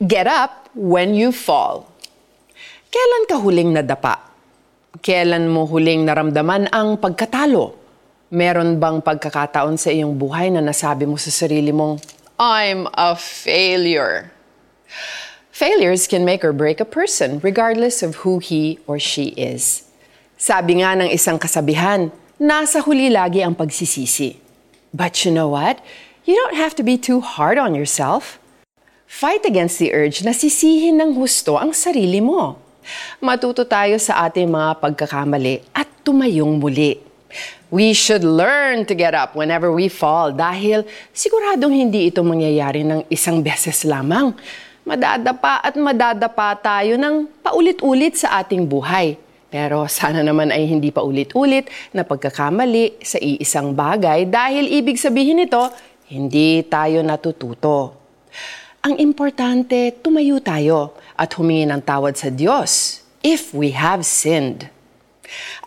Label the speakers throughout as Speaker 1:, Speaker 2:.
Speaker 1: Get up when you fall. Kailan ka huling nadapa? Kailan mo huling naramdaman ang pagkatalo? Meron bang pagkakataon sa iyong buhay na nasabi mo sa sarili mong, I'm a failure? Failures can make or break a person regardless of who he or she is. Sabi nga ng isang kasabihan, nasa huli lagi ang pagsisisi. But you know what? You don't have to be too hard on yourself. Fight against the urge na sisihin ng husto ang sarili mo. Matuto tayo sa ating mga pagkakamali at tumayong muli. We should learn to get up whenever we fall dahil siguradong hindi ito mangyayari ng isang beses lamang. Madadapa at madadapa tayo ng paulit-ulit sa ating buhay. Pero sana naman ay hindi pa ulit-ulit na pagkakamali sa iisang bagay dahil ibig sabihin nito, hindi tayo natututo. Ang importante, tumayo tayo at humingi ng tawad sa Diyos if we have sinned.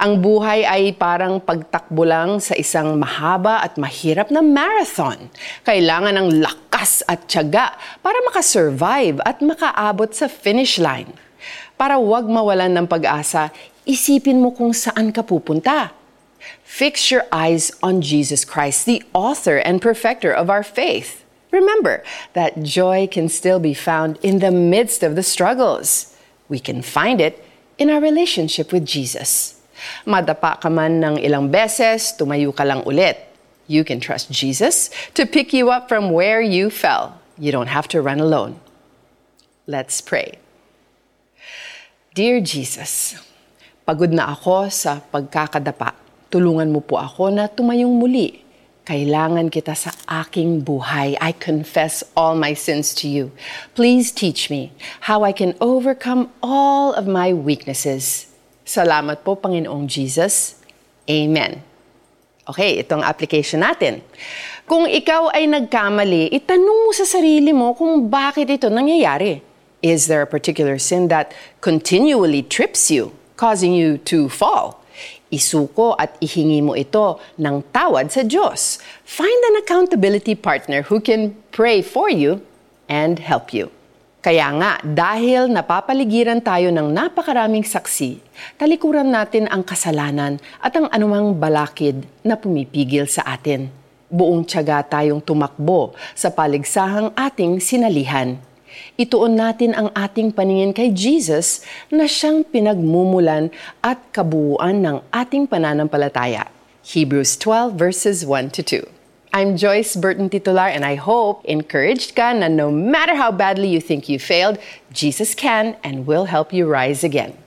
Speaker 1: Ang buhay ay parang pagtakbo lang sa isang mahaba at mahirap na marathon. Kailangan ng lakas at tiyaga para makasurvive at makaabot sa finish line. Para wag mawalan ng pag-asa, isipin mo kung saan ka pupunta. Fix your eyes on Jesus Christ, the author and perfecter of our faith. Remember that joy can still be found in the midst of the struggles. We can find it in our relationship with Jesus. Madapa ka man ng ilang beses, tumayo ka lang ulit. You can trust Jesus to pick you up from where you fell. You don't have to run alone. Let's pray. Dear Jesus, pagod na ako sa pagkakadapa. Tulungan mo po ako na tumayong muli kailangan kita sa aking buhay. I confess all my sins to you. Please teach me how I can overcome all of my weaknesses. Salamat po, Panginoong Jesus. Amen. Okay, itong application natin. Kung ikaw ay nagkamali, itanong mo sa sarili mo kung bakit ito nangyayari. Is there a particular sin that continually trips you, causing you to fall? Isuko at ihingi mo ito ng tawad sa Diyos. Find an accountability partner who can pray for you and help you. Kaya nga, dahil napapaligiran tayo ng napakaraming saksi, talikuran natin ang kasalanan at ang anumang balakid na pumipigil sa atin. Buong tiyaga tayong tumakbo sa paligsahang ating sinalihan ituon natin ang ating paningin kay Jesus na siyang pinagmumulan at kabuuan ng ating pananampalataya. Hebrews 12 verses 1 to 2. I'm Joyce Burton Titular and I hope encouraged ka na no matter how badly you think you failed, Jesus can and will help you rise again.